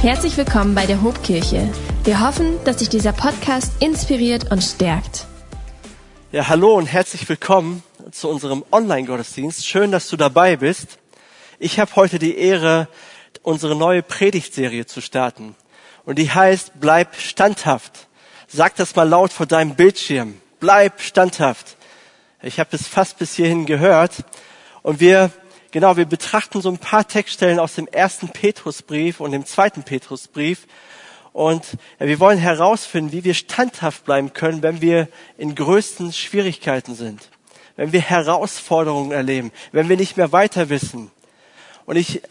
Herzlich willkommen bei der Hobkirche. Wir hoffen, dass dich dieser Podcast inspiriert und stärkt. Ja, hallo und herzlich willkommen zu unserem Online-Gottesdienst. Schön, dass du dabei bist. Ich habe heute die Ehre, unsere neue Predigtserie zu starten. Und die heißt, bleib standhaft. Sag das mal laut vor deinem Bildschirm. Bleib standhaft. Ich habe es fast bis hierhin gehört. Und wir Genau, wir betrachten so ein paar Textstellen aus dem ersten Petrusbrief und dem zweiten Petrusbrief. Und wir wollen herausfinden, wie wir standhaft bleiben können, wenn wir in größten Schwierigkeiten sind, wenn wir Herausforderungen erleben, wenn wir nicht mehr weiter wissen. Und ich,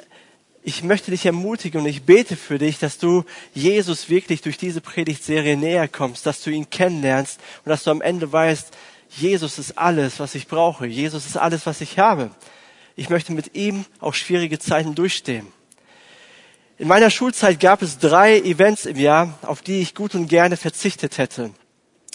ich möchte dich ermutigen und ich bete für dich, dass du Jesus wirklich durch diese Predigtserie näher kommst, dass du ihn kennenlernst und dass du am Ende weißt, Jesus ist alles, was ich brauche. Jesus ist alles, was ich habe ich möchte mit ihm auch schwierige Zeiten durchstehen. In meiner Schulzeit gab es drei Events im Jahr, auf die ich gut und gerne verzichtet hätte.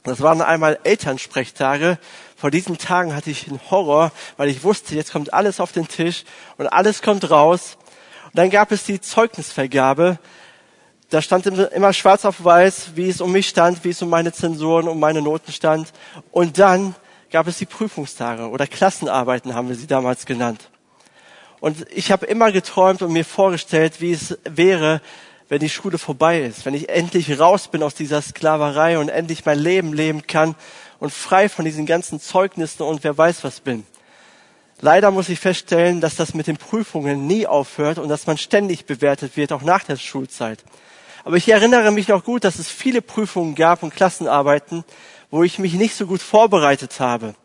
Das waren einmal Elternsprechtage. Vor diesen Tagen hatte ich einen Horror, weil ich wusste, jetzt kommt alles auf den Tisch und alles kommt raus. Und dann gab es die Zeugnisvergabe. Da stand immer schwarz auf weiß, wie es um mich stand, wie es um meine Zensuren, um meine Noten stand. Und dann gab es die Prüfungstage oder Klassenarbeiten haben wir sie damals genannt. Und ich habe immer geträumt und mir vorgestellt, wie es wäre, wenn die Schule vorbei ist, wenn ich endlich raus bin aus dieser Sklaverei und endlich mein Leben leben kann und frei von diesen ganzen Zeugnissen und wer weiß was bin. Leider muss ich feststellen, dass das mit den Prüfungen nie aufhört und dass man ständig bewertet wird, auch nach der Schulzeit. Aber ich erinnere mich noch gut, dass es viele Prüfungen gab und Klassenarbeiten, wo ich mich nicht so gut vorbereitet habe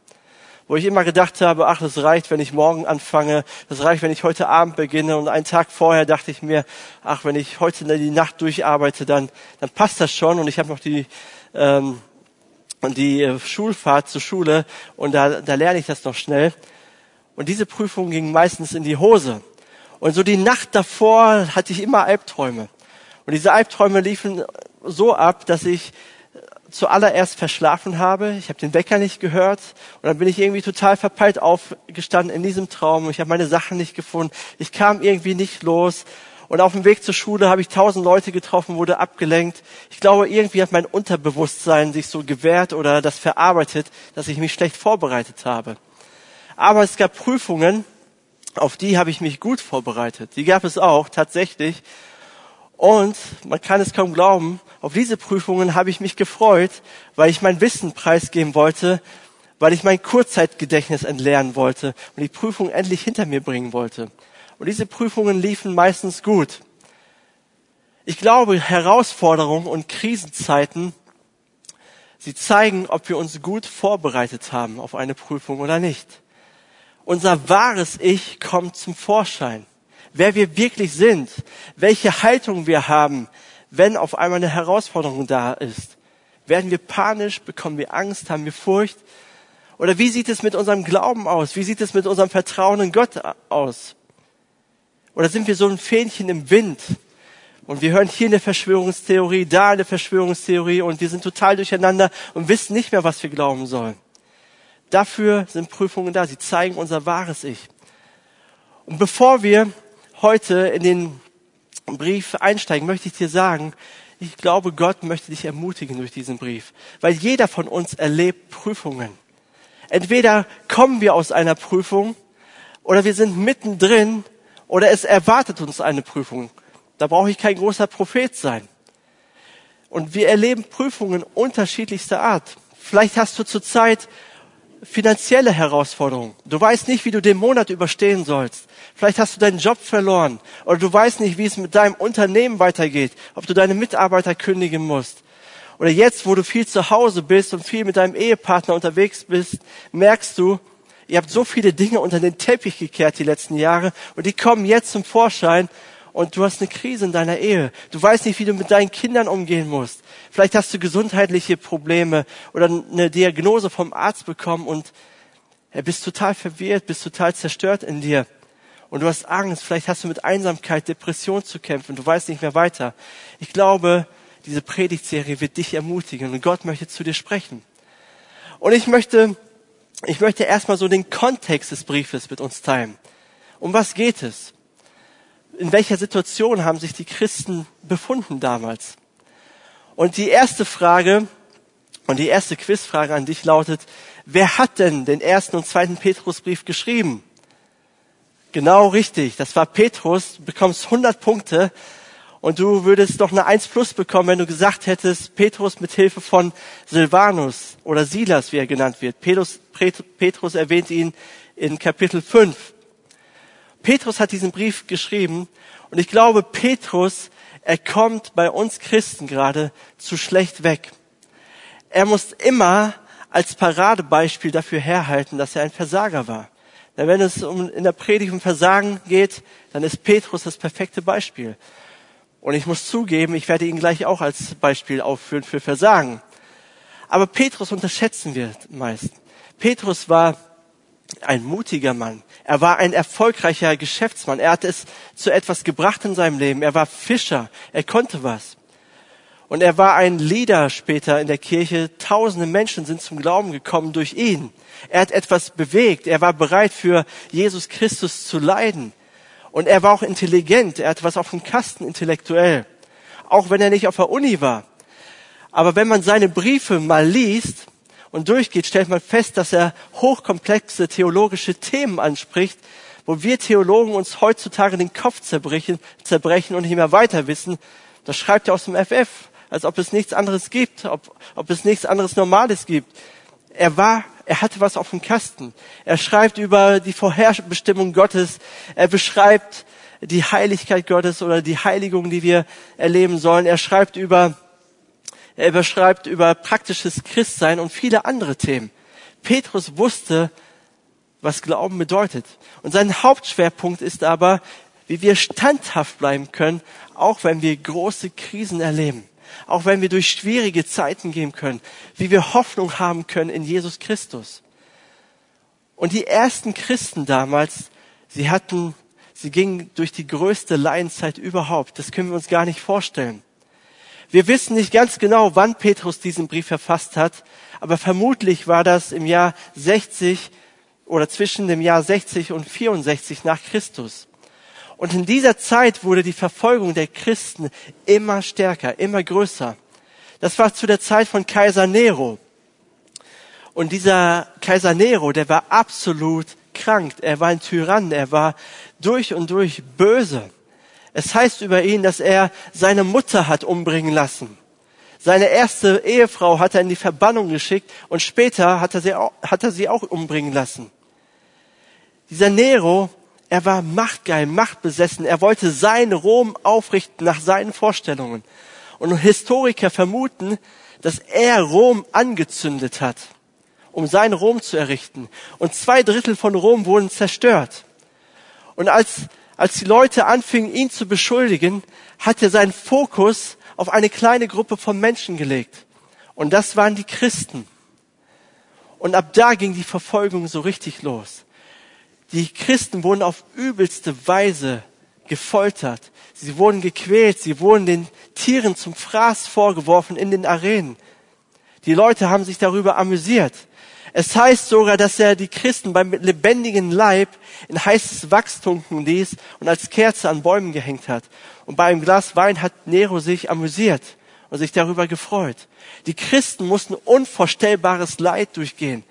wo ich immer gedacht habe, ach, das reicht, wenn ich morgen anfange, das reicht, wenn ich heute Abend beginne. Und einen Tag vorher dachte ich mir, ach, wenn ich heute die Nacht durcharbeite, dann, dann passt das schon. Und ich habe noch die, ähm, die äh, Schulfahrt zur Schule und da, da lerne ich das noch schnell. Und diese Prüfung ging meistens in die Hose. Und so die Nacht davor hatte ich immer Albträume. Und diese Albträume liefen so ab, dass ich zuallererst verschlafen habe. Ich habe den Wecker nicht gehört und dann bin ich irgendwie total verpeilt aufgestanden in diesem Traum. Ich habe meine Sachen nicht gefunden. Ich kam irgendwie nicht los. Und auf dem Weg zur Schule habe ich tausend Leute getroffen, wurde abgelenkt. Ich glaube, irgendwie hat mein Unterbewusstsein sich so gewehrt oder das verarbeitet, dass ich mich schlecht vorbereitet habe. Aber es gab Prüfungen, auf die habe ich mich gut vorbereitet. Die gab es auch tatsächlich. Und man kann es kaum glauben, auf diese Prüfungen habe ich mich gefreut, weil ich mein Wissen preisgeben wollte, weil ich mein Kurzzeitgedächtnis entlernen wollte und die Prüfung endlich hinter mir bringen wollte. Und diese Prüfungen liefen meistens gut. Ich glaube, Herausforderungen und Krisenzeiten, sie zeigen, ob wir uns gut vorbereitet haben auf eine Prüfung oder nicht. Unser wahres Ich kommt zum Vorschein wer wir wirklich sind, welche Haltung wir haben, wenn auf einmal eine Herausforderung da ist. Werden wir panisch, bekommen wir Angst, haben wir Furcht? Oder wie sieht es mit unserem Glauben aus? Wie sieht es mit unserem Vertrauen in Gott aus? Oder sind wir so ein Fähnchen im Wind? Und wir hören hier eine Verschwörungstheorie, da eine Verschwörungstheorie und wir sind total durcheinander und wissen nicht mehr, was wir glauben sollen. Dafür sind Prüfungen da. Sie zeigen unser wahres Ich. Und bevor wir heute in den Brief einsteigen, möchte ich dir sagen, ich glaube, Gott möchte dich ermutigen durch diesen Brief, weil jeder von uns erlebt Prüfungen. Entweder kommen wir aus einer Prüfung oder wir sind mittendrin oder es erwartet uns eine Prüfung. Da brauche ich kein großer Prophet sein. Und wir erleben Prüfungen unterschiedlichster Art. Vielleicht hast du zurzeit finanzielle Herausforderungen. Du weißt nicht, wie du den Monat überstehen sollst. Vielleicht hast du deinen Job verloren oder du weißt nicht, wie es mit deinem Unternehmen weitergeht, ob du deine Mitarbeiter kündigen musst. Oder jetzt, wo du viel zu Hause bist und viel mit deinem Ehepartner unterwegs bist, merkst du, ihr habt so viele Dinge unter den Teppich gekehrt die letzten Jahre und die kommen jetzt zum Vorschein und du hast eine Krise in deiner Ehe. Du weißt nicht, wie du mit deinen Kindern umgehen musst. Vielleicht hast du gesundheitliche Probleme oder eine Diagnose vom Arzt bekommen und er bist total verwirrt, bist total zerstört in dir. Und du hast Angst, vielleicht hast du mit Einsamkeit, Depression zu kämpfen, du weißt nicht mehr weiter. Ich glaube, diese Predigtserie wird dich ermutigen und Gott möchte zu dir sprechen. Und ich möchte, ich möchte erstmal so den Kontext des Briefes mit uns teilen. Um was geht es? In welcher Situation haben sich die Christen befunden damals? Und die erste Frage und die erste Quizfrage an dich lautet, wer hat denn den ersten und zweiten Petrusbrief geschrieben? Genau richtig, das war Petrus, du bekommst 100 Punkte und du würdest doch eine 1 plus bekommen, wenn du gesagt hättest, Petrus mit Hilfe von Silvanus oder Silas, wie er genannt wird. Petrus, Petrus erwähnt ihn in Kapitel 5. Petrus hat diesen Brief geschrieben und ich glaube, Petrus, er kommt bei uns Christen gerade zu schlecht weg. Er muss immer als Paradebeispiel dafür herhalten, dass er ein Versager war. Denn wenn es um, in der Predigt um Versagen geht, dann ist Petrus das perfekte Beispiel. Und ich muss zugeben, ich werde ihn gleich auch als Beispiel aufführen für Versagen. Aber Petrus unterschätzen wir meist. Petrus war ein mutiger Mann. Er war ein erfolgreicher Geschäftsmann. Er hat es zu etwas gebracht in seinem Leben. Er war Fischer. Er konnte was. Und er war ein Leader später in der Kirche. Tausende Menschen sind zum Glauben gekommen durch ihn. Er hat etwas bewegt. Er war bereit für Jesus Christus zu leiden. Und er war auch intelligent. Er hat was auf dem Kasten intellektuell. Auch wenn er nicht auf der Uni war. Aber wenn man seine Briefe mal liest, und durchgeht, stellt man fest, dass er hochkomplexe theologische Themen anspricht, wo wir Theologen uns heutzutage den Kopf zerbrechen, zerbrechen und nicht mehr weiter wissen. Das schreibt er aus dem FF, als ob es nichts anderes gibt, ob, ob es nichts anderes Normales gibt. Er war, er hatte was auf dem Kasten. Er schreibt über die Vorherbestimmung Gottes. Er beschreibt die Heiligkeit Gottes oder die Heiligung, die wir erleben sollen. Er schreibt über er beschreibt über praktisches Christsein und viele andere Themen. Petrus wusste, was Glauben bedeutet. Und sein Hauptschwerpunkt ist aber, wie wir standhaft bleiben können, auch wenn wir große Krisen erleben, auch wenn wir durch schwierige Zeiten gehen können, wie wir Hoffnung haben können in Jesus Christus. Und die ersten Christen damals, sie hatten, sie gingen durch die größte Leidenszeit überhaupt. Das können wir uns gar nicht vorstellen. Wir wissen nicht ganz genau, wann Petrus diesen Brief verfasst hat, aber vermutlich war das im Jahr 60 oder zwischen dem Jahr 60 und 64 nach Christus. Und in dieser Zeit wurde die Verfolgung der Christen immer stärker, immer größer. Das war zu der Zeit von Kaiser Nero. Und dieser Kaiser Nero, der war absolut krank. Er war ein Tyrann. Er war durch und durch böse. Es heißt über ihn, dass er seine Mutter hat umbringen lassen. Seine erste Ehefrau hat er in die Verbannung geschickt und später hat er sie auch, hat er sie auch umbringen lassen. Dieser Nero, er war machtgeil, machtbesessen. Er wollte sein Rom aufrichten nach seinen Vorstellungen. Und Historiker vermuten, dass er Rom angezündet hat, um sein Rom zu errichten. Und zwei Drittel von Rom wurden zerstört. Und als als die Leute anfingen, ihn zu beschuldigen, hat er seinen Fokus auf eine kleine Gruppe von Menschen gelegt. Und das waren die Christen. Und ab da ging die Verfolgung so richtig los. Die Christen wurden auf übelste Weise gefoltert. Sie wurden gequält. Sie wurden den Tieren zum Fraß vorgeworfen in den Arenen. Die Leute haben sich darüber amüsiert. Es heißt sogar, dass er die Christen beim lebendigen Leib in heißes Wachs tunken ließ und als Kerze an Bäumen gehängt hat. Und bei einem Glas Wein hat Nero sich amüsiert und sich darüber gefreut. Die Christen mussten unvorstellbares Leid durchgehen.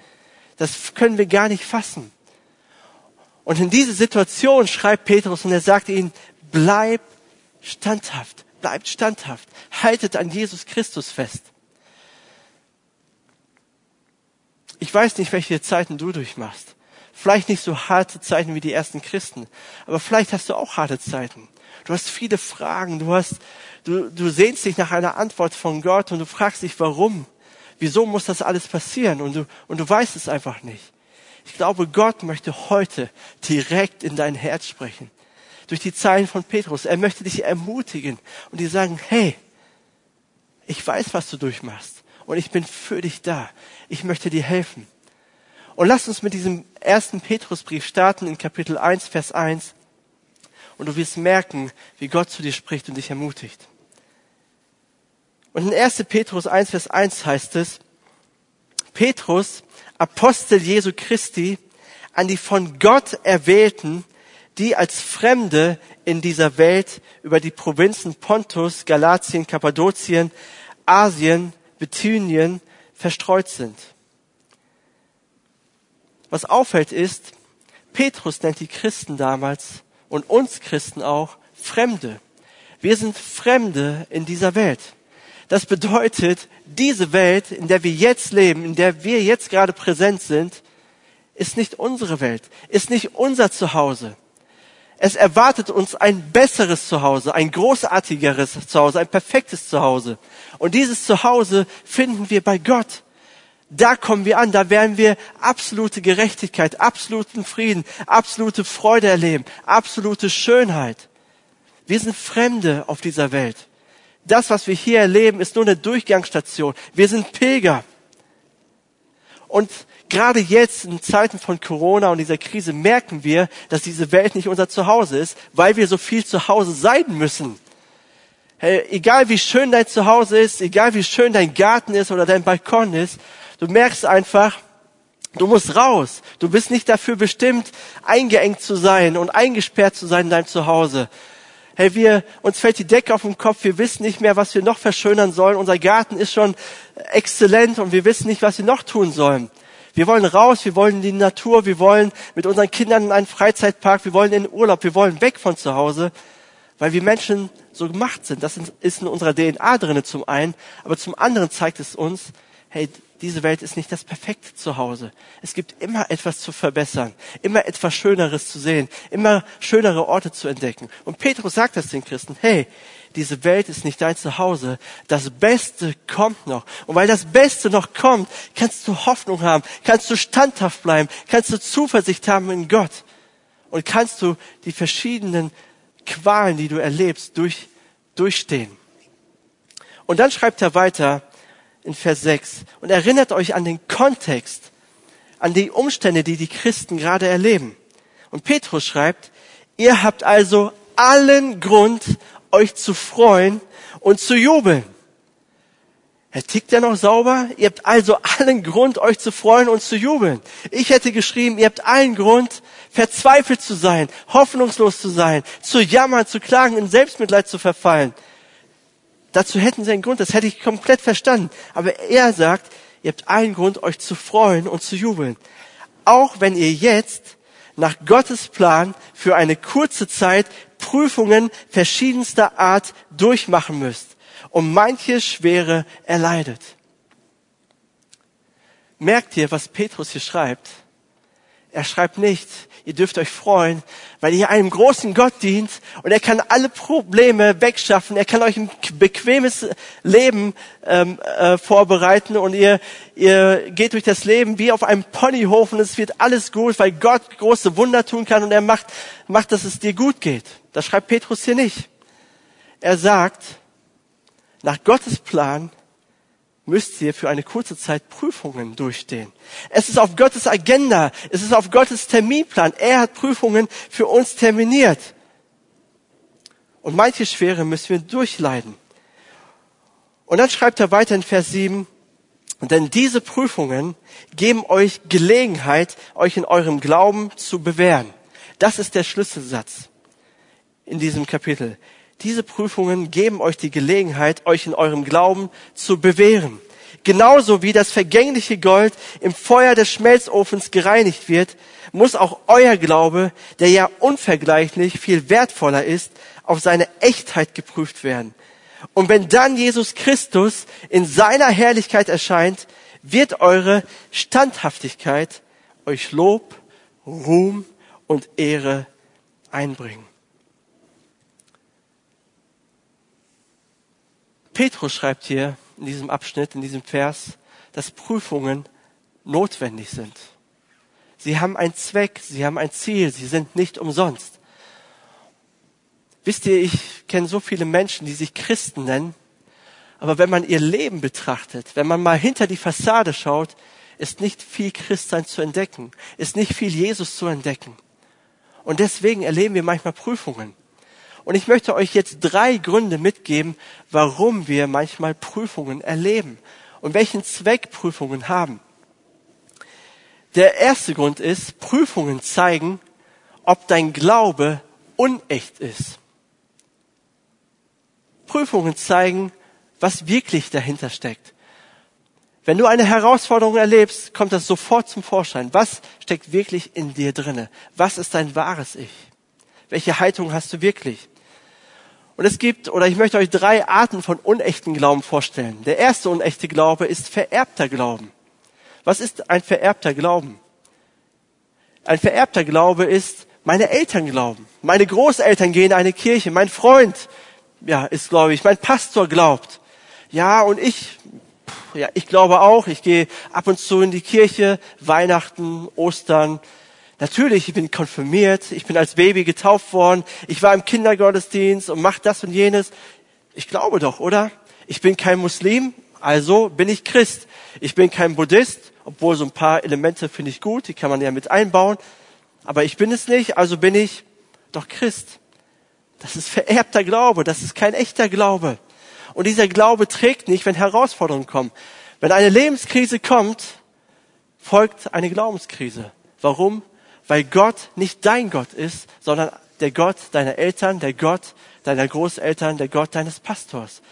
Das können wir gar nicht fassen. Und in diese Situation schreibt Petrus und er sagt ihnen, bleib standhaft, bleibt standhaft, haltet an Jesus Christus fest. Ich weiß nicht, welche Zeiten du durchmachst. Vielleicht nicht so harte Zeiten wie die ersten Christen, aber vielleicht hast du auch harte Zeiten. Du hast viele Fragen, du hast, du, du sehnst dich nach einer Antwort von Gott und du fragst dich, warum? Wieso muss das alles passieren? Und du, und du weißt es einfach nicht. Ich glaube, Gott möchte heute direkt in dein Herz sprechen. Durch die Zeilen von Petrus. Er möchte dich ermutigen und dir sagen, hey, ich weiß, was du durchmachst und ich bin für dich da. Ich möchte dir helfen. Und lass uns mit diesem ersten Petrusbrief starten in Kapitel 1, Vers 1. Und du wirst merken, wie Gott zu dir spricht und dich ermutigt. Und in 1. Petrus 1, Vers 1 heißt es, Petrus, Apostel Jesu Christi, an die von Gott erwählten, die als Fremde in dieser Welt über die Provinzen Pontus, Galatien, Kappadokien, Asien, Bithynien verstreut sind. Was auffällt ist, Petrus nennt die Christen damals und uns Christen auch Fremde. Wir sind Fremde in dieser Welt. Das bedeutet, diese Welt, in der wir jetzt leben, in der wir jetzt gerade präsent sind, ist nicht unsere Welt, ist nicht unser Zuhause. Es erwartet uns ein besseres Zuhause, ein großartigeres Zuhause, ein perfektes Zuhause. Und dieses Zuhause finden wir bei Gott. Da kommen wir an, da werden wir absolute Gerechtigkeit, absoluten Frieden, absolute Freude erleben, absolute Schönheit. Wir sind Fremde auf dieser Welt. Das, was wir hier erleben, ist nur eine Durchgangsstation. Wir sind Pilger. Und gerade jetzt in Zeiten von Corona und dieser Krise merken wir, dass diese Welt nicht unser Zuhause ist, weil wir so viel zu Hause sein müssen. Hey, egal wie schön dein Zuhause ist, egal wie schön dein Garten ist oder dein Balkon ist, du merkst einfach, du musst raus. Du bist nicht dafür bestimmt, eingeengt zu sein und eingesperrt zu sein in deinem Zuhause. Hey, wir, uns fällt die Decke auf den Kopf, wir wissen nicht mehr, was wir noch verschönern sollen. Unser Garten ist schon exzellent und wir wissen nicht, was wir noch tun sollen. Wir wollen raus, wir wollen in die Natur, wir wollen mit unseren Kindern in einen Freizeitpark, wir wollen in den Urlaub, wir wollen weg von zu Hause, weil wir Menschen so gemacht sind. Das ist in unserer DNA drinne zum einen, aber zum anderen zeigt es uns, hey, diese Welt ist nicht das perfekte Zuhause. Es gibt immer etwas zu verbessern, immer etwas Schöneres zu sehen, immer schönere Orte zu entdecken. Und Petrus sagt das den Christen, hey, diese Welt ist nicht dein Zuhause. Das Beste kommt noch. Und weil das Beste noch kommt, kannst du Hoffnung haben, kannst du standhaft bleiben, kannst du Zuversicht haben in Gott. Und kannst du die verschiedenen Qualen, die du erlebst, durch, durchstehen. Und dann schreibt er weiter, in Vers 6 und erinnert euch an den Kontext, an die Umstände, die die Christen gerade erleben. Und Petrus schreibt, ihr habt also allen Grund, euch zu freuen und zu jubeln. Er tickt ja noch sauber. Ihr habt also allen Grund, euch zu freuen und zu jubeln. Ich hätte geschrieben, ihr habt allen Grund, verzweifelt zu sein, hoffnungslos zu sein, zu jammern, zu klagen, in Selbstmitleid zu verfallen. Dazu hätten sie einen Grund, das hätte ich komplett verstanden. Aber er sagt, ihr habt allen Grund, euch zu freuen und zu jubeln. Auch wenn ihr jetzt nach Gottes Plan für eine kurze Zeit Prüfungen verschiedenster Art durchmachen müsst und manche Schwere erleidet. Merkt ihr, was Petrus hier schreibt? Er schreibt nicht, ihr dürft euch freuen, weil ihr einem großen Gott dient und er kann alle Probleme wegschaffen. Er kann euch ein bequemes Leben ähm, äh, vorbereiten und ihr, ihr geht durch das Leben wie auf einem Ponyhof und es wird alles gut, weil Gott große Wunder tun kann und er macht, macht, dass es dir gut geht. Das schreibt Petrus hier nicht. Er sagt, nach Gottes Plan müsst ihr für eine kurze Zeit Prüfungen durchstehen. Es ist auf Gottes Agenda, es ist auf Gottes Terminplan. Er hat Prüfungen für uns terminiert. Und manche Schwere müssen wir durchleiden. Und dann schreibt er weiter in Vers 7, denn diese Prüfungen geben euch Gelegenheit, euch in eurem Glauben zu bewähren. Das ist der Schlüsselsatz in diesem Kapitel. Diese Prüfungen geben euch die Gelegenheit, euch in eurem Glauben zu bewähren. Genauso wie das vergängliche Gold im Feuer des Schmelzofens gereinigt wird, muss auch euer Glaube, der ja unvergleichlich viel wertvoller ist, auf seine Echtheit geprüft werden. Und wenn dann Jesus Christus in seiner Herrlichkeit erscheint, wird eure Standhaftigkeit euch Lob, Ruhm und Ehre einbringen. Petrus schreibt hier in diesem Abschnitt, in diesem Vers, dass Prüfungen notwendig sind. Sie haben einen Zweck, sie haben ein Ziel, sie sind nicht umsonst. Wisst ihr, ich kenne so viele Menschen, die sich Christen nennen, aber wenn man ihr Leben betrachtet, wenn man mal hinter die Fassade schaut, ist nicht viel Christsein zu entdecken, ist nicht viel Jesus zu entdecken. Und deswegen erleben wir manchmal Prüfungen. Und ich möchte euch jetzt drei Gründe mitgeben, warum wir manchmal Prüfungen erleben und welchen Zweck Prüfungen haben. Der erste Grund ist, Prüfungen zeigen, ob dein Glaube unecht ist. Prüfungen zeigen, was wirklich dahinter steckt. Wenn du eine Herausforderung erlebst, kommt das sofort zum Vorschein. Was steckt wirklich in dir drinne? Was ist dein wahres Ich? Welche Haltung hast du wirklich? Und es gibt, oder ich möchte euch drei Arten von unechten Glauben vorstellen. Der erste unechte Glaube ist vererbter Glauben. Was ist ein vererbter Glauben? Ein vererbter Glaube ist, meine Eltern glauben. Meine Großeltern gehen in eine Kirche. Mein Freund, ja, ist glaube ich. Mein Pastor glaubt. Ja, und ich, ja, ich glaube auch. Ich gehe ab und zu in die Kirche, Weihnachten, Ostern, Natürlich, ich bin konfirmiert, ich bin als Baby getauft worden, ich war im Kindergottesdienst und mach das und jenes. Ich glaube doch, oder? Ich bin kein Muslim, also bin ich Christ. Ich bin kein Buddhist, obwohl so ein paar Elemente finde ich gut, die kann man ja mit einbauen. Aber ich bin es nicht, also bin ich doch Christ. Das ist vererbter Glaube, das ist kein echter Glaube. Und dieser Glaube trägt nicht, wenn Herausforderungen kommen. Wenn eine Lebenskrise kommt, folgt eine Glaubenskrise. Warum? Weil Gott nicht dein Gott ist, sondern der Gott deiner Eltern, der Gott deiner Großeltern, der Gott deines Pastors.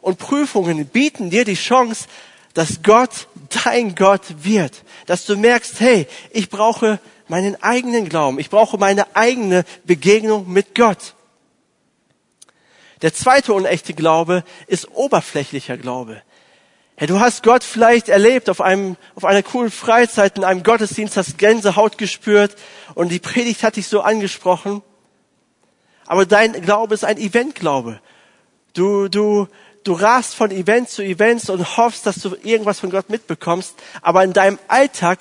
Und Prüfungen bieten dir die Chance, dass Gott dein Gott wird, dass du merkst, hey, ich brauche meinen eigenen Glauben, ich brauche meine eigene Begegnung mit Gott. Der zweite unechte Glaube ist oberflächlicher Glaube. Hey, du hast Gott vielleicht erlebt auf einem, auf einer coolen Freizeit, in einem Gottesdienst, hast Gänsehaut gespürt und die Predigt hat dich so angesprochen. Aber dein Glaube ist ein Eventglaube. Du, du, du rast von Event zu Event und hoffst, dass du irgendwas von Gott mitbekommst. Aber in deinem Alltag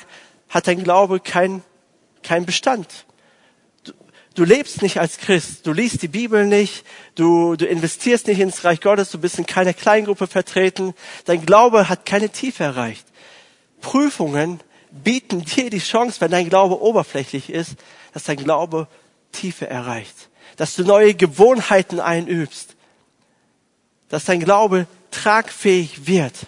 hat dein Glaube keinen kein Bestand. Du lebst nicht als Christ, du liest die Bibel nicht, du, du investierst nicht ins Reich Gottes, du bist in keiner Kleingruppe vertreten, dein Glaube hat keine Tiefe erreicht. Prüfungen bieten dir die Chance, wenn dein Glaube oberflächlich ist, dass dein Glaube Tiefe erreicht, dass du neue Gewohnheiten einübst, dass dein Glaube tragfähig wird,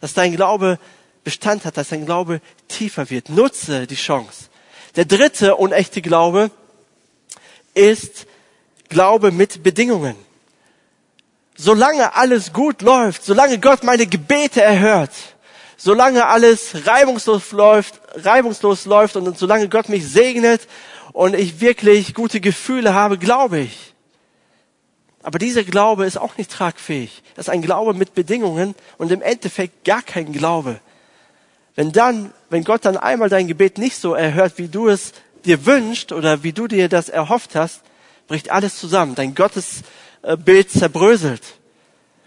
dass dein Glaube Bestand hat, dass dein Glaube tiefer wird. Nutze die Chance. Der dritte unechte Glaube ist Glaube mit Bedingungen. Solange alles gut läuft, solange Gott meine Gebete erhört, solange alles reibungslos läuft, reibungslos läuft und solange Gott mich segnet und ich wirklich gute Gefühle habe, glaube ich. Aber dieser Glaube ist auch nicht tragfähig. Das ist ein Glaube mit Bedingungen und im Endeffekt gar kein Glaube. Wenn dann, wenn Gott dann einmal dein Gebet nicht so erhört, wie du es dir wünscht oder wie du dir das erhofft hast, bricht alles zusammen. Dein Gottesbild zerbröselt.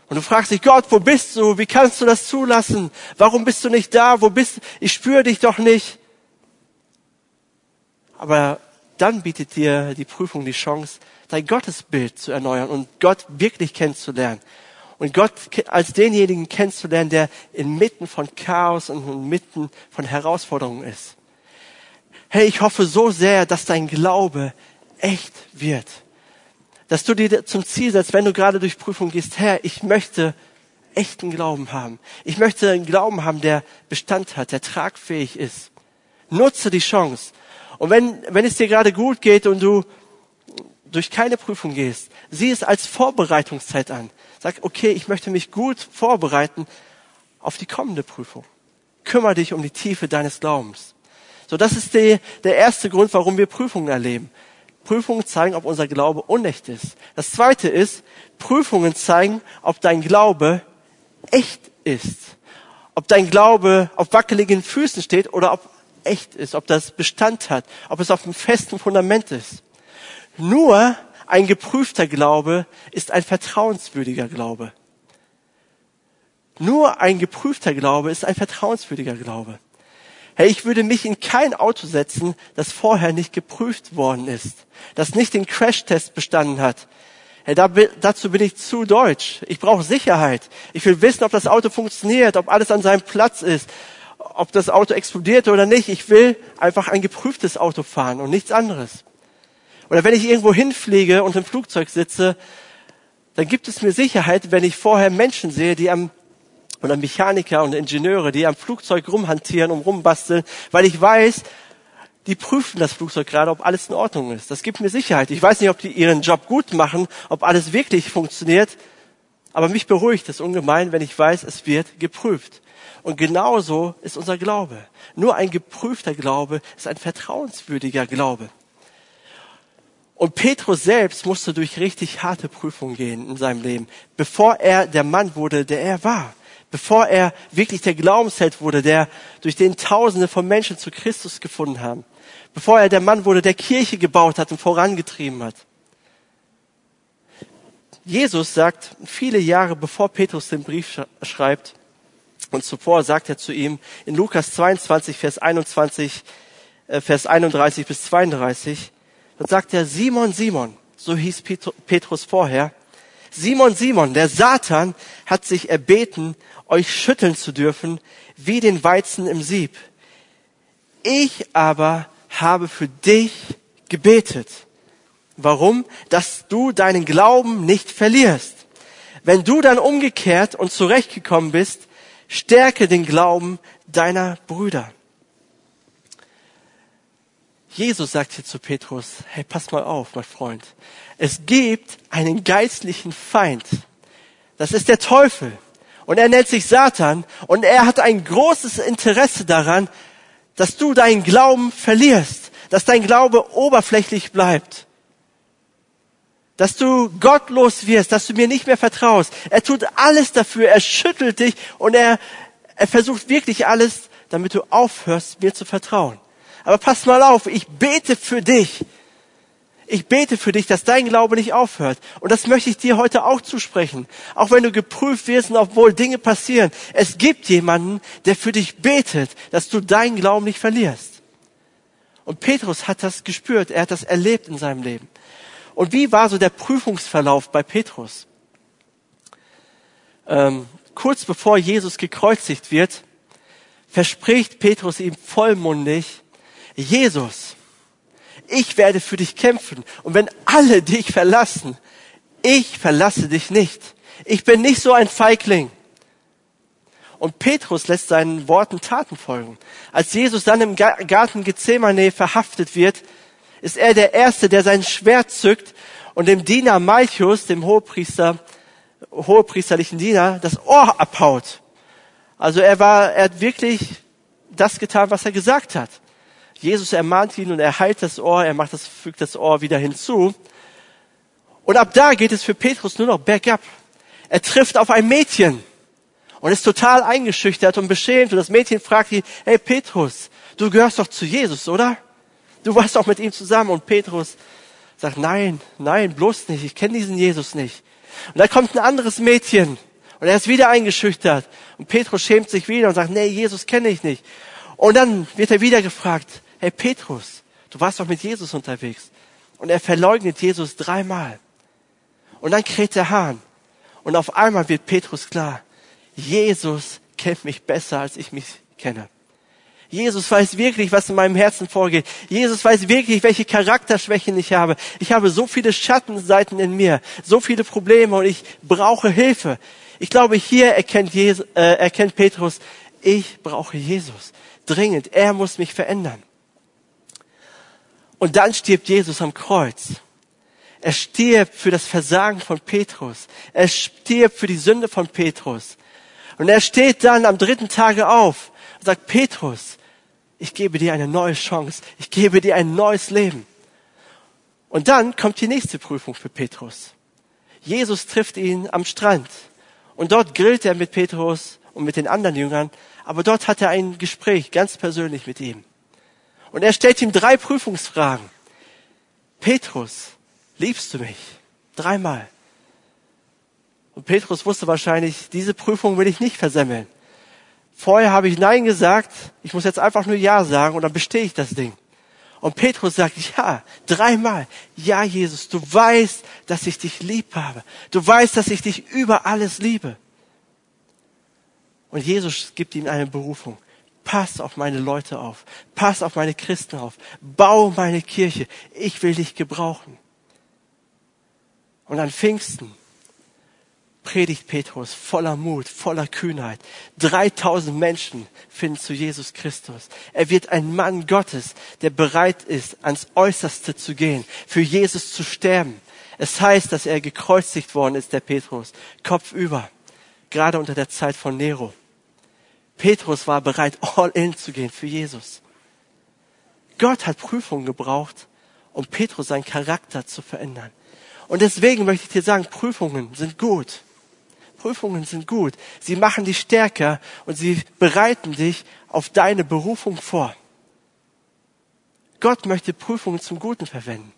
Und du fragst dich, Gott, wo bist du? Wie kannst du das zulassen? Warum bist du nicht da? Wo bist du? Ich spüre dich doch nicht. Aber dann bietet dir die Prüfung die Chance, dein Gottesbild zu erneuern und Gott wirklich kennenzulernen. Und Gott als denjenigen kennenzulernen, der inmitten von Chaos und inmitten von Herausforderungen ist. Hey, ich hoffe so sehr, dass dein Glaube echt wird. Dass du dir zum Ziel setzt, wenn du gerade durch Prüfung gehst, Herr, ich möchte echten Glauben haben. Ich möchte einen Glauben haben, der Bestand hat, der tragfähig ist. Nutze die Chance. Und wenn, wenn es dir gerade gut geht und du durch keine Prüfung gehst, sieh es als Vorbereitungszeit an. Sag, okay, ich möchte mich gut vorbereiten auf die kommende Prüfung. Kümmer dich um die Tiefe deines Glaubens. So, das ist die, der erste Grund, warum wir Prüfungen erleben. Prüfungen zeigen, ob unser Glaube unecht ist. Das zweite ist, Prüfungen zeigen, ob dein Glaube echt ist. Ob dein Glaube auf wackeligen Füßen steht oder ob echt ist, ob das Bestand hat, ob es auf einem festen Fundament ist. Nur ein geprüfter Glaube ist ein vertrauenswürdiger Glaube. Nur ein geprüfter Glaube ist ein vertrauenswürdiger Glaube. Hey, ich würde mich in kein Auto setzen, das vorher nicht geprüft worden ist, das nicht den Crashtest bestanden hat. Hey, da, dazu bin ich zu deutsch. Ich brauche Sicherheit. Ich will wissen, ob das Auto funktioniert, ob alles an seinem Platz ist, ob das Auto explodiert oder nicht. Ich will einfach ein geprüftes Auto fahren und nichts anderes. Oder wenn ich irgendwo hinfliege und im Flugzeug sitze, dann gibt es mir Sicherheit, wenn ich vorher Menschen sehe, die am oder Mechaniker und Ingenieure, die am Flugzeug rumhantieren und rumbasteln, weil ich weiß, die prüfen das Flugzeug gerade, ob alles in Ordnung ist. Das gibt mir Sicherheit. Ich weiß nicht, ob die ihren Job gut machen, ob alles wirklich funktioniert, aber mich beruhigt es ungemein, wenn ich weiß, es wird geprüft. Und genauso ist unser Glaube. Nur ein geprüfter Glaube ist ein vertrauenswürdiger Glaube. Und Petrus selbst musste durch richtig harte Prüfungen gehen in seinem Leben, bevor er der Mann wurde, der er war. Bevor er wirklich der Glaubensheld wurde, der durch den Tausende von Menschen zu Christus gefunden haben. Bevor er der Mann wurde, der Kirche gebaut hat und vorangetrieben hat. Jesus sagt viele Jahre bevor Petrus den Brief schreibt, und zuvor sagt er zu ihm in Lukas 22, Vers 21, äh, Vers 31 bis 32, dann sagt er, Simon, Simon, so hieß Petrus vorher, Simon, Simon, der Satan hat sich erbeten, euch schütteln zu dürfen, wie den Weizen im Sieb. Ich aber habe für dich gebetet. Warum? Dass du deinen Glauben nicht verlierst. Wenn du dann umgekehrt und zurechtgekommen bist, Stärke den Glauben deiner Brüder. Jesus sagt hier zu Petrus, hey, pass mal auf, mein Freund. Es gibt einen geistlichen Feind. Das ist der Teufel. Und er nennt sich Satan. Und er hat ein großes Interesse daran, dass du deinen Glauben verlierst. Dass dein Glaube oberflächlich bleibt. Dass du gottlos wirst, dass du mir nicht mehr vertraust. Er tut alles dafür, er schüttelt dich und er, er versucht wirklich alles, damit du aufhörst, mir zu vertrauen. Aber pass mal auf, ich bete für dich. Ich bete für dich, dass dein Glaube nicht aufhört. Und das möchte ich dir heute auch zusprechen. Auch wenn du geprüft wirst und obwohl Dinge passieren. Es gibt jemanden, der für dich betet, dass du deinen Glauben nicht verlierst. Und Petrus hat das gespürt. Er hat das erlebt in seinem Leben. Und wie war so der Prüfungsverlauf bei Petrus? Ähm, kurz bevor Jesus gekreuzigt wird, verspricht Petrus ihm vollmundig, Jesus, ich werde für dich kämpfen. Und wenn alle dich verlassen, ich verlasse dich nicht. Ich bin nicht so ein Feigling. Und Petrus lässt seinen Worten Taten folgen. Als Jesus dann im Garten Gethsemane verhaftet wird, ist er der Erste, der sein Schwert zückt und dem Diener Malchus, dem Hohepriester, hohepriesterlichen Diener, das Ohr abhaut. Also er war, er hat wirklich das getan, was er gesagt hat. Jesus ermahnt ihn und er heilt das Ohr, er macht das, fügt das Ohr wieder hinzu. Und ab da geht es für Petrus nur noch bergab. Er trifft auf ein Mädchen und ist total eingeschüchtert und beschämt. Und das Mädchen fragt ihn, hey Petrus, du gehörst doch zu Jesus, oder? Du warst auch mit ihm zusammen. Und Petrus sagt, nein, nein, bloß nicht. Ich kenne diesen Jesus nicht. Und da kommt ein anderes Mädchen. Und er ist wieder eingeschüchtert. Und Petrus schämt sich wieder und sagt, nee, Jesus kenne ich nicht. Und dann wird er wieder gefragt, hey Petrus, du warst doch mit Jesus unterwegs. Und er verleugnet Jesus dreimal. Und dann kräht der Hahn. Und auf einmal wird Petrus klar, Jesus kennt mich besser, als ich mich kenne. Jesus weiß wirklich, was in meinem Herzen vorgeht. Jesus weiß wirklich, welche Charakterschwächen ich habe. Ich habe so viele Schattenseiten in mir, so viele Probleme und ich brauche Hilfe. Ich glaube, hier erkennt, Jesus, äh, erkennt Petrus, ich brauche Jesus. Dringend. Er muss mich verändern. Und dann stirbt Jesus am Kreuz. Er stirbt für das Versagen von Petrus. Er stirbt für die Sünde von Petrus. Und er steht dann am dritten Tage auf und sagt, Petrus, ich gebe dir eine neue Chance. Ich gebe dir ein neues Leben. Und dann kommt die nächste Prüfung für Petrus. Jesus trifft ihn am Strand. Und dort grillt er mit Petrus und mit den anderen Jüngern. Aber dort hat er ein Gespräch ganz persönlich mit ihm. Und er stellt ihm drei Prüfungsfragen. Petrus, liebst du mich? Dreimal. Und Petrus wusste wahrscheinlich, diese Prüfung will ich nicht versemmeln. Vorher habe ich Nein gesagt, ich muss jetzt einfach nur Ja sagen und dann bestehe ich das Ding. Und Petrus sagt, ja, dreimal, ja Jesus, du weißt, dass ich dich lieb habe. Du weißt, dass ich dich über alles liebe. Und Jesus gibt ihm eine Berufung. Pass auf meine Leute auf. Pass auf meine Christen auf. Bau meine Kirche. Ich will dich gebrauchen. Und an Pfingsten predigt Petrus voller Mut, voller Kühnheit. 3000 Menschen finden zu Jesus Christus. Er wird ein Mann Gottes, der bereit ist, ans Äußerste zu gehen, für Jesus zu sterben. Es heißt, dass er gekreuzigt worden ist, der Petrus, kopfüber, gerade unter der Zeit von Nero. Petrus war bereit, all in zu gehen für Jesus. Gott hat Prüfungen gebraucht, um Petrus seinen Charakter zu verändern. Und deswegen möchte ich dir sagen, Prüfungen sind gut. Prüfungen sind gut. Sie machen dich stärker und sie bereiten dich auf deine Berufung vor. Gott möchte Prüfungen zum Guten verwenden.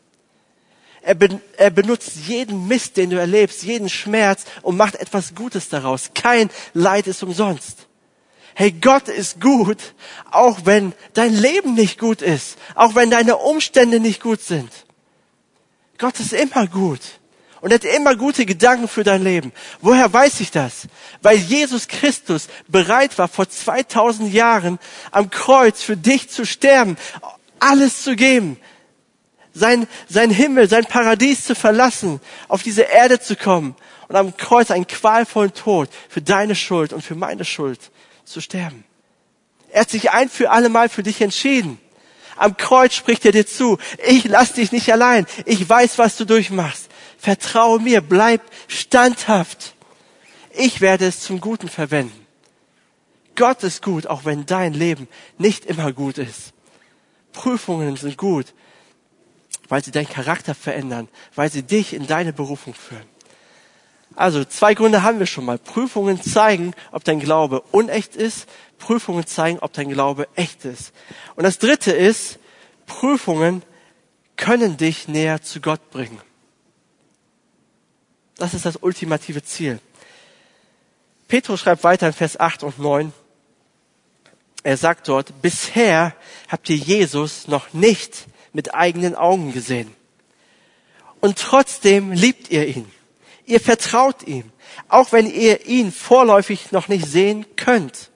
Er, ben, er, benutzt jeden Mist, den du erlebst, jeden Schmerz und macht etwas Gutes daraus. Kein Leid ist umsonst hey, Gott ist gut, auch wenn dein Leben nicht gut ist, auch wenn deine Umstände nicht gut sind. Gott ist immer gut und hat immer gute Gedanken für dein Leben. Woher weiß ich das? Weil Jesus Christus bereit war, vor 2000 Jahren am Kreuz für dich zu sterben, alles zu geben, sein, sein Himmel, sein Paradies zu verlassen, auf diese Erde zu kommen und am Kreuz einen qualvollen Tod für deine Schuld und für meine Schuld zu sterben. Er hat sich ein für alle Mal für dich entschieden. Am Kreuz spricht er dir zu, ich lass dich nicht allein. Ich weiß, was du durchmachst. Vertraue mir, bleib standhaft. Ich werde es zum Guten verwenden. Gott ist gut, auch wenn dein Leben nicht immer gut ist. Prüfungen sind gut, weil sie deinen Charakter verändern, weil sie dich in deine Berufung führen. Also zwei Gründe haben wir schon mal. Prüfungen zeigen, ob dein Glaube unecht ist. Prüfungen zeigen, ob dein Glaube echt ist. Und das Dritte ist, Prüfungen können dich näher zu Gott bringen. Das ist das ultimative Ziel. Petrus schreibt weiter in Vers 8 und 9. Er sagt dort, bisher habt ihr Jesus noch nicht mit eigenen Augen gesehen. Und trotzdem liebt ihr ihn. Ihr vertraut ihm, auch wenn ihr ihn vorläufig noch nicht sehen könnt.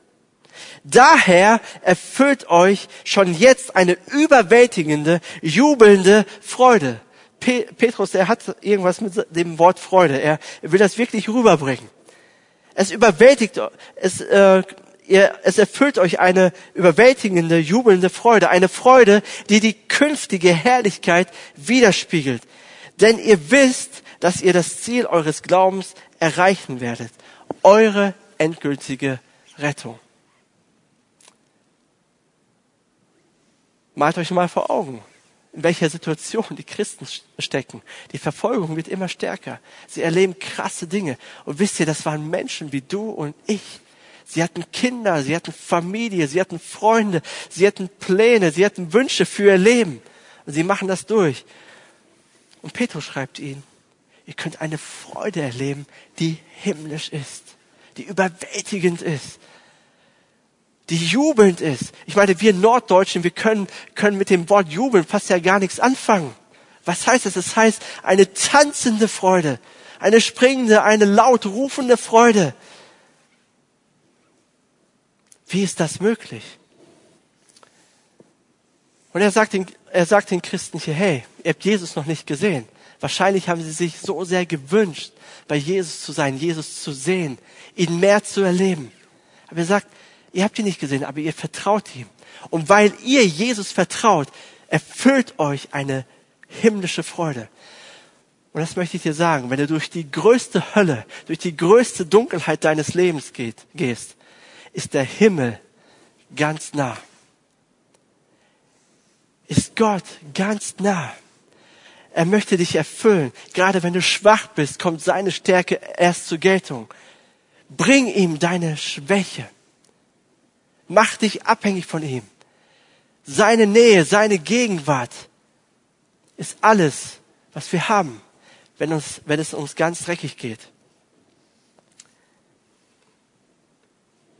Daher erfüllt euch schon jetzt eine überwältigende, jubelnde Freude. Petrus, er hat irgendwas mit dem Wort Freude. Er will das wirklich rüberbringen. Es überwältigt, es, äh, ihr, es erfüllt euch eine überwältigende, jubelnde Freude. Eine Freude, die die künftige Herrlichkeit widerspiegelt. Denn ihr wisst, dass ihr das Ziel eures Glaubens erreichen werdet. Eure endgültige Rettung. Malt euch mal vor Augen, in welcher Situation die Christen stecken. Die Verfolgung wird immer stärker. Sie erleben krasse Dinge. Und wisst ihr, das waren Menschen wie du und ich. Sie hatten Kinder, sie hatten Familie, sie hatten Freunde, sie hatten Pläne, sie hatten Wünsche für ihr Leben. Und sie machen das durch. Und Petrus schreibt ihnen, Ihr könnt eine Freude erleben, die himmlisch ist, die überwältigend ist, die jubelnd ist. Ich meine, wir Norddeutschen, wir können, können mit dem Wort jubeln fast ja gar nichts anfangen. Was heißt das? Es das heißt eine tanzende Freude, eine springende, eine laut rufende Freude. Wie ist das möglich? Und er sagt den, er sagt den Christen hier, hey, ihr habt Jesus noch nicht gesehen. Wahrscheinlich haben sie sich so sehr gewünscht, bei Jesus zu sein, Jesus zu sehen, ihn mehr zu erleben. Aber er sagt, ihr habt ihn nicht gesehen, aber ihr vertraut ihm. Und weil ihr Jesus vertraut, erfüllt euch eine himmlische Freude. Und das möchte ich dir sagen, wenn du durch die größte Hölle, durch die größte Dunkelheit deines Lebens geht, gehst, ist der Himmel ganz nah. Ist Gott ganz nah. Er möchte dich erfüllen. Gerade wenn du schwach bist, kommt seine Stärke erst zur Geltung. Bring ihm deine Schwäche. Mach dich abhängig von ihm. Seine Nähe, seine Gegenwart ist alles, was wir haben, wenn, uns, wenn es uns ganz dreckig geht.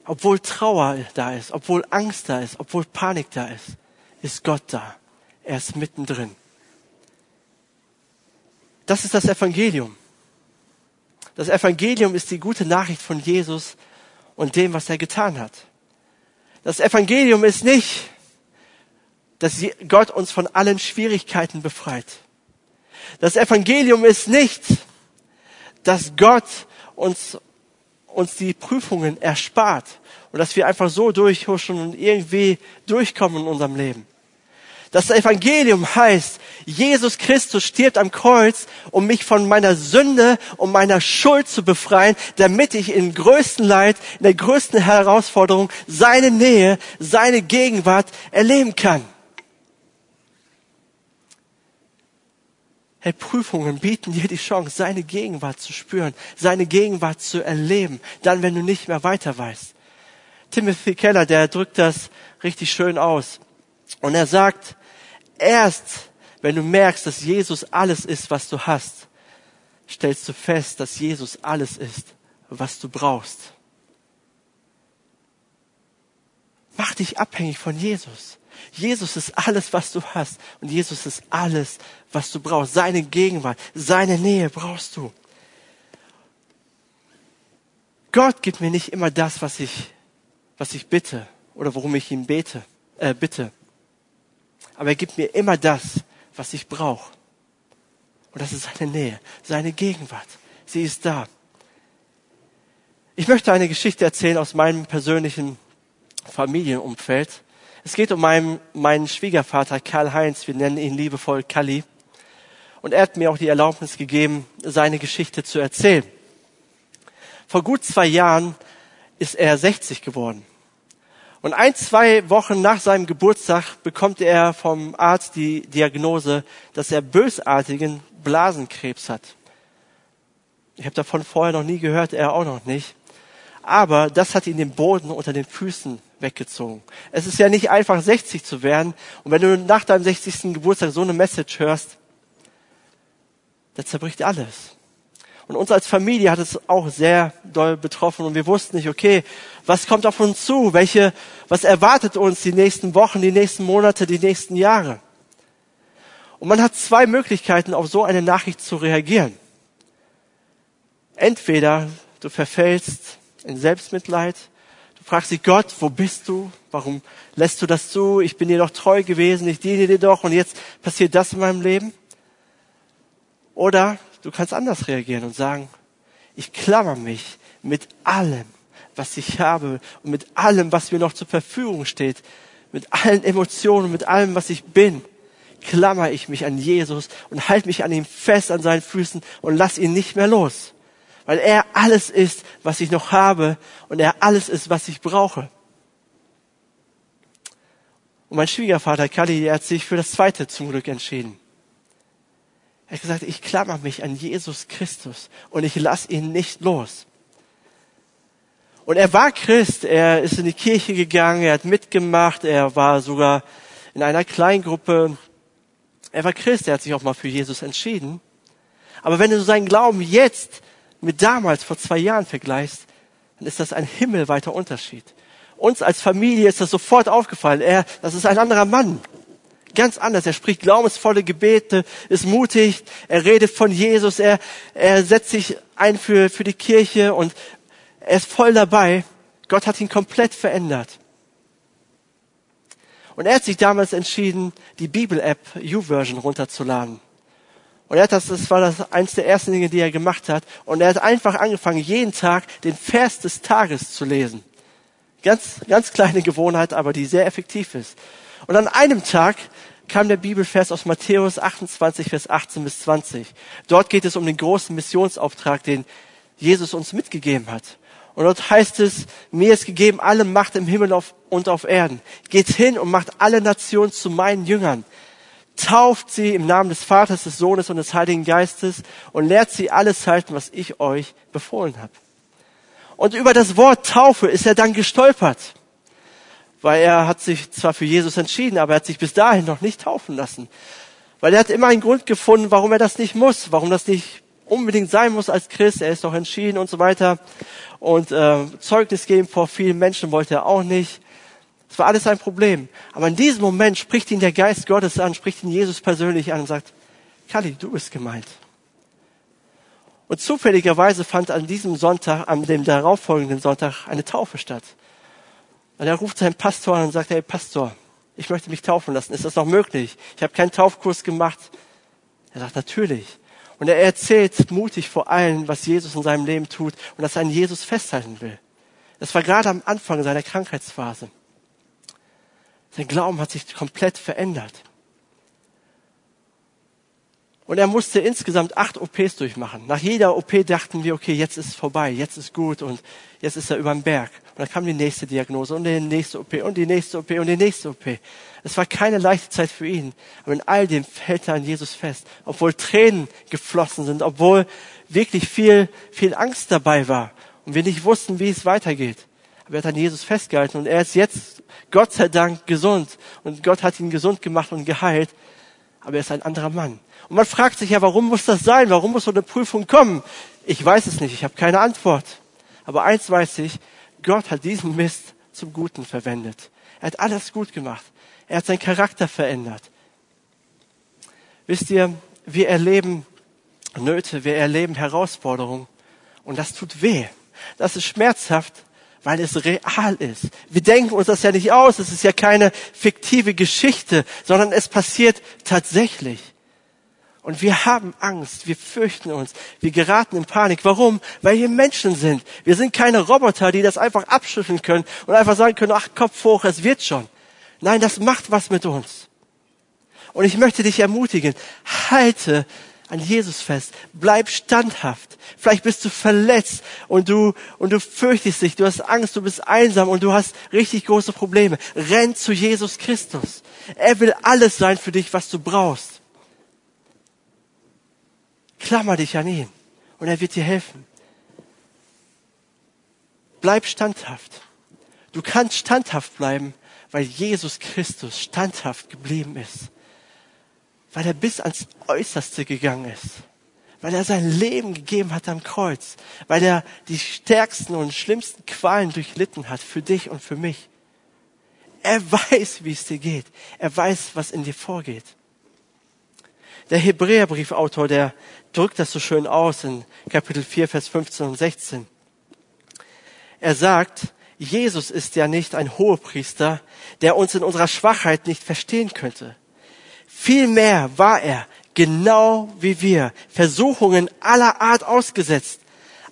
Obwohl Trauer da ist, obwohl Angst da ist, obwohl Panik da ist, ist Gott da. Er ist mittendrin. Das ist das Evangelium. Das Evangelium ist die gute Nachricht von Jesus und dem, was er getan hat. Das Evangelium ist nicht, dass Gott uns von allen Schwierigkeiten befreit. Das Evangelium ist nicht, dass Gott uns, uns die Prüfungen erspart und dass wir einfach so durchhuschen und irgendwie durchkommen in unserem Leben. Das Evangelium heißt, Jesus Christus stirbt am Kreuz, um mich von meiner Sünde, um meiner Schuld zu befreien, damit ich im größten Leid, in der größten Herausforderung seine Nähe, seine Gegenwart erleben kann. Hey, Prüfungen bieten dir die Chance, seine Gegenwart zu spüren, seine Gegenwart zu erleben, dann, wenn du nicht mehr weiter weißt. Timothy Keller, der drückt das richtig schön aus. Und er sagt, erst wenn du merkst, dass Jesus alles ist, was du hast, stellst du fest, dass Jesus alles ist, was du brauchst. Mach dich abhängig von Jesus. Jesus ist alles, was du hast. Und Jesus ist alles, was du brauchst. Seine Gegenwart, seine Nähe brauchst du. Gott gibt mir nicht immer das, was ich, was ich bitte oder worum ich ihn bete, äh, bitte aber er gibt mir immer das, was ich brauche. Und das ist seine Nähe, seine Gegenwart. Sie ist da. Ich möchte eine Geschichte erzählen aus meinem persönlichen Familienumfeld. Es geht um meinen, meinen Schwiegervater Karl-Heinz, wir nennen ihn liebevoll Kalli. Und er hat mir auch die Erlaubnis gegeben, seine Geschichte zu erzählen. Vor gut zwei Jahren ist er 60 geworden. Und ein, zwei Wochen nach seinem Geburtstag bekommt er vom Arzt die Diagnose, dass er bösartigen Blasenkrebs hat. Ich habe davon vorher noch nie gehört, er auch noch nicht. Aber das hat ihn den Boden unter den Füßen weggezogen. Es ist ja nicht einfach, 60 zu werden. Und wenn du nach deinem 60. Geburtstag so eine Message hörst, da zerbricht alles. Und uns als Familie hat es auch sehr doll betroffen und wir wussten nicht, okay, was kommt auf uns zu? Welche, was erwartet uns die nächsten Wochen, die nächsten Monate, die nächsten Jahre? Und man hat zwei Möglichkeiten, auf so eine Nachricht zu reagieren. Entweder du verfällst in Selbstmitleid, du fragst dich, Gott, wo bist du? Warum lässt du das zu? Ich bin dir doch treu gewesen, ich diene dir doch und jetzt passiert das in meinem Leben. Oder du kannst anders reagieren und sagen, ich klammer mich mit allem, was ich habe und mit allem, was mir noch zur Verfügung steht, mit allen Emotionen, mit allem, was ich bin, klammer ich mich an Jesus und halte mich an ihm fest an seinen Füßen und lass ihn nicht mehr los. Weil er alles ist, was ich noch habe und er alles ist, was ich brauche. Und mein Schwiegervater Kali, der hat sich für das zweite zum Glück entschieden. Er hat gesagt, ich klammer mich an Jesus Christus und ich lass ihn nicht los. Und er war Christ, er ist in die Kirche gegangen, er hat mitgemacht, er war sogar in einer Kleingruppe. Er war Christ, er hat sich auch mal für Jesus entschieden. Aber wenn du seinen Glauben jetzt mit damals vor zwei Jahren vergleichst, dann ist das ein himmelweiter Unterschied. Uns als Familie ist das sofort aufgefallen. Er, das ist ein anderer Mann. Ganz anders. Er spricht glaubensvolle Gebete, ist mutig, er redet von Jesus, er, er setzt sich ein für, für die Kirche und er ist voll dabei. Gott hat ihn komplett verändert. Und er hat sich damals entschieden, die Bibel-App YouVersion runterzuladen. Und er hat das, das war das eins der ersten Dinge, die er gemacht hat. Und er hat einfach angefangen, jeden Tag den Vers des Tages zu lesen. Ganz, ganz kleine Gewohnheit, aber die sehr effektiv ist. Und an einem Tag kam der Bibelvers aus Matthäus 28, Vers 18 bis 20. Dort geht es um den großen Missionsauftrag, den Jesus uns mitgegeben hat. Und dort heißt es, mir ist gegeben alle Macht im Himmel und auf Erden. Geht hin und macht alle Nationen zu meinen Jüngern. Tauft sie im Namen des Vaters, des Sohnes und des Heiligen Geistes und lehrt sie alles halten, was ich euch befohlen habe. Und über das Wort Taufe ist er dann gestolpert weil er hat sich zwar für Jesus entschieden, aber er hat sich bis dahin noch nicht taufen lassen. Weil er hat immer einen Grund gefunden, warum er das nicht muss, warum das nicht unbedingt sein muss als Christ. Er ist doch entschieden und so weiter. Und äh, Zeugnis geben vor vielen Menschen wollte er auch nicht. Das war alles ein Problem. Aber in diesem Moment spricht ihn der Geist Gottes an, spricht ihn Jesus persönlich an und sagt, Kali, du bist gemeint. Und zufälligerweise fand an diesem Sonntag, an dem darauffolgenden Sonntag, eine Taufe statt. Und er ruft seinen Pastor an und sagt, hey Pastor, ich möchte mich taufen lassen. Ist das noch möglich? Ich habe keinen Taufkurs gemacht. Er sagt, natürlich. Und er erzählt mutig vor allen, was Jesus in seinem Leben tut und dass er an Jesus festhalten will. Das war gerade am Anfang seiner Krankheitsphase. Sein Glauben hat sich komplett verändert. Und er musste insgesamt acht OPs durchmachen. Nach jeder OP dachten wir, okay, jetzt ist es vorbei, jetzt ist gut und jetzt ist er über den Berg. Und dann kam die nächste Diagnose und die nächste OP und die nächste OP und die nächste OP. Es war keine leichte Zeit für ihn. Aber in all dem fällt er an Jesus fest. Obwohl Tränen geflossen sind, obwohl wirklich viel, viel Angst dabei war und wir nicht wussten, wie es weitergeht. Aber er hat an Jesus festgehalten und er ist jetzt, Gott sei Dank, gesund. Und Gott hat ihn gesund gemacht und geheilt. Aber er ist ein anderer Mann. Und man fragt sich ja, warum muss das sein? Warum muss so eine Prüfung kommen? Ich weiß es nicht. Ich habe keine Antwort. Aber eins weiß ich, Gott hat diesen Mist zum Guten verwendet. Er hat alles gut gemacht. Er hat seinen Charakter verändert. Wisst ihr, wir erleben Nöte, wir erleben Herausforderungen und das tut weh. Das ist schmerzhaft, weil es real ist. Wir denken uns das ja nicht aus, es ist ja keine fiktive Geschichte, sondern es passiert tatsächlich. Und wir haben Angst, wir fürchten uns, wir geraten in Panik. Warum? Weil wir Menschen sind. Wir sind keine Roboter, die das einfach abschütteln können und einfach sagen können, ach, Kopf hoch, es wird schon. Nein, das macht was mit uns. Und ich möchte dich ermutigen, halte an Jesus fest. Bleib standhaft. Vielleicht bist du verletzt und du, und du fürchtest dich, du hast Angst, du bist einsam und du hast richtig große Probleme. Renn zu Jesus Christus. Er will alles sein für dich, was du brauchst. Klammer dich an ihn und er wird dir helfen. Bleib standhaft. Du kannst standhaft bleiben, weil Jesus Christus standhaft geblieben ist weil er bis ans Äußerste gegangen ist, weil er sein Leben gegeben hat am Kreuz, weil er die stärksten und schlimmsten Qualen durchlitten hat für dich und für mich. Er weiß, wie es dir geht. Er weiß, was in dir vorgeht. Der Hebräerbriefautor, der drückt das so schön aus in Kapitel 4, Vers 15 und 16. Er sagt, Jesus ist ja nicht ein Hohepriester, der uns in unserer Schwachheit nicht verstehen könnte. Vielmehr war er, genau wie wir, Versuchungen aller Art ausgesetzt.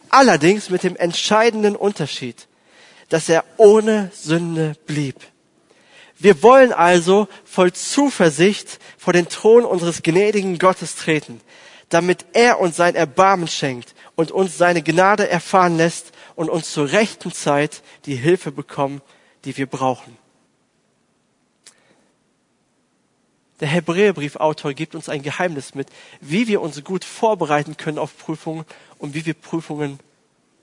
Allerdings mit dem entscheidenden Unterschied, dass er ohne Sünde blieb. Wir wollen also voll Zuversicht vor den Thron unseres gnädigen Gottes treten, damit er uns sein Erbarmen schenkt und uns seine Gnade erfahren lässt und uns zur rechten Zeit die Hilfe bekommen, die wir brauchen. Der Hebräerbriefautor gibt uns ein Geheimnis mit, wie wir uns gut vorbereiten können auf Prüfungen und wie wir Prüfungen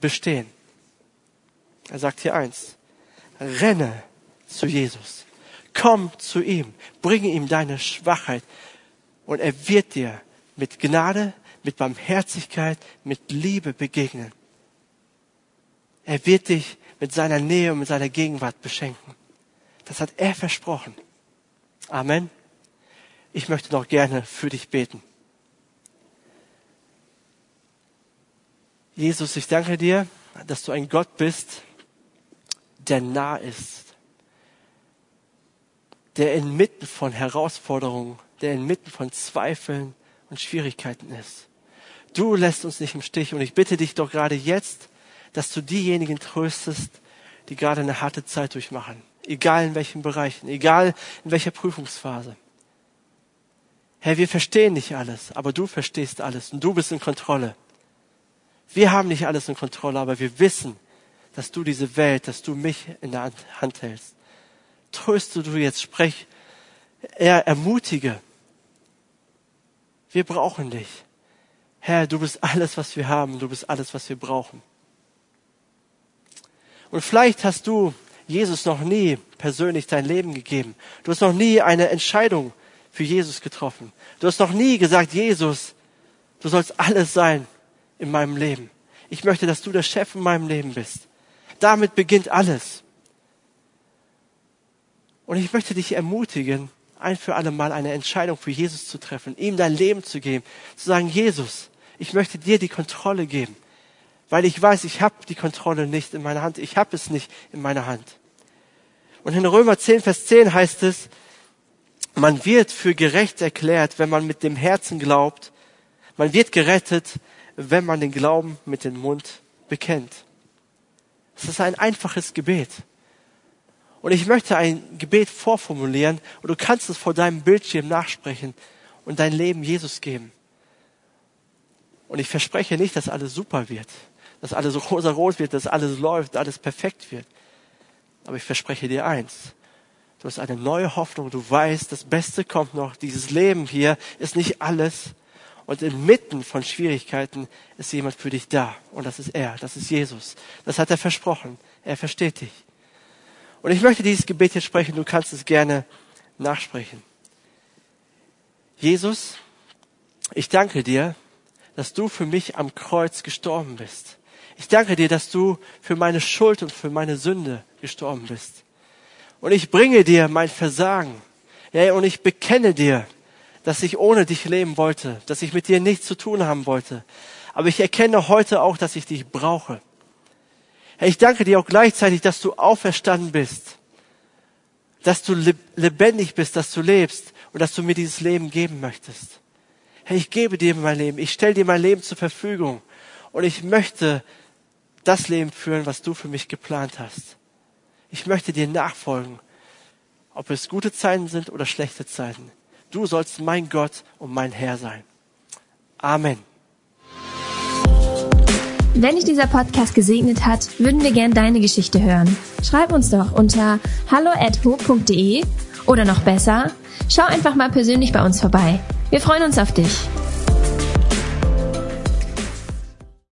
bestehen. Er sagt hier eins, renne zu Jesus, komm zu ihm, bringe ihm deine Schwachheit und er wird dir mit Gnade, mit Barmherzigkeit, mit Liebe begegnen. Er wird dich mit seiner Nähe und mit seiner Gegenwart beschenken. Das hat er versprochen. Amen ich möchte noch gerne für dich beten. Jesus, ich danke dir, dass du ein Gott bist, der nah ist, der inmitten von Herausforderungen, der inmitten von Zweifeln und Schwierigkeiten ist. Du lässt uns nicht im Stich und ich bitte dich doch gerade jetzt, dass du diejenigen tröstest, die gerade eine harte Zeit durchmachen, egal in welchen Bereichen, egal in welcher Prüfungsphase. Herr, wir verstehen nicht alles, aber du verstehst alles und du bist in Kontrolle. Wir haben nicht alles in Kontrolle, aber wir wissen, dass du diese Welt, dass du mich in der Hand hältst. Tröste du jetzt, sprech, er ermutige. Wir brauchen dich. Herr, du bist alles, was wir haben, du bist alles, was wir brauchen. Und vielleicht hast du Jesus noch nie persönlich dein Leben gegeben. Du hast noch nie eine Entscheidung für Jesus getroffen. Du hast noch nie gesagt, Jesus, du sollst alles sein in meinem Leben. Ich möchte, dass du der Chef in meinem Leben bist. Damit beginnt alles. Und ich möchte dich ermutigen, ein für alle Mal eine Entscheidung für Jesus zu treffen, ihm dein Leben zu geben, zu sagen, Jesus, ich möchte dir die Kontrolle geben, weil ich weiß, ich habe die Kontrolle nicht in meiner Hand, ich habe es nicht in meiner Hand. Und in Römer 10, Vers 10 heißt es, man wird für gerecht erklärt, wenn man mit dem Herzen glaubt, Man wird gerettet, wenn man den Glauben mit dem Mund bekennt. Es ist ein einfaches Gebet. Und ich möchte ein Gebet vorformulieren und du kannst es vor deinem Bildschirm nachsprechen und dein Leben Jesus geben. Und ich verspreche nicht, dass alles super wird, dass alles rosa-rot wird, dass alles läuft, alles perfekt wird. Aber ich verspreche dir eins. Du hast eine neue Hoffnung. Du weißt, das Beste kommt noch. Dieses Leben hier ist nicht alles. Und inmitten von Schwierigkeiten ist jemand für dich da. Und das ist er. Das ist Jesus. Das hat er versprochen. Er versteht dich. Und ich möchte dieses Gebet jetzt sprechen. Du kannst es gerne nachsprechen. Jesus, ich danke dir, dass du für mich am Kreuz gestorben bist. Ich danke dir, dass du für meine Schuld und für meine Sünde gestorben bist. Und ich bringe dir mein Versagen. Ja, und ich bekenne dir, dass ich ohne dich leben wollte, dass ich mit dir nichts zu tun haben wollte. Aber ich erkenne heute auch, dass ich dich brauche. Herr, ich danke dir auch gleichzeitig, dass du auferstanden bist, dass du lebendig bist, dass du lebst und dass du mir dieses Leben geben möchtest. Herr, ich gebe dir mein Leben, ich stelle dir mein Leben zur Verfügung und ich möchte das Leben führen, was du für mich geplant hast. Ich möchte dir nachfolgen, ob es gute Zeiten sind oder schlechte Zeiten. Du sollst mein Gott und mein Herr sein. Amen. Wenn dich dieser Podcast gesegnet hat, würden wir gern deine Geschichte hören. Schreib uns doch unter hallo@ho.de oder noch besser, schau einfach mal persönlich bei uns vorbei. Wir freuen uns auf dich.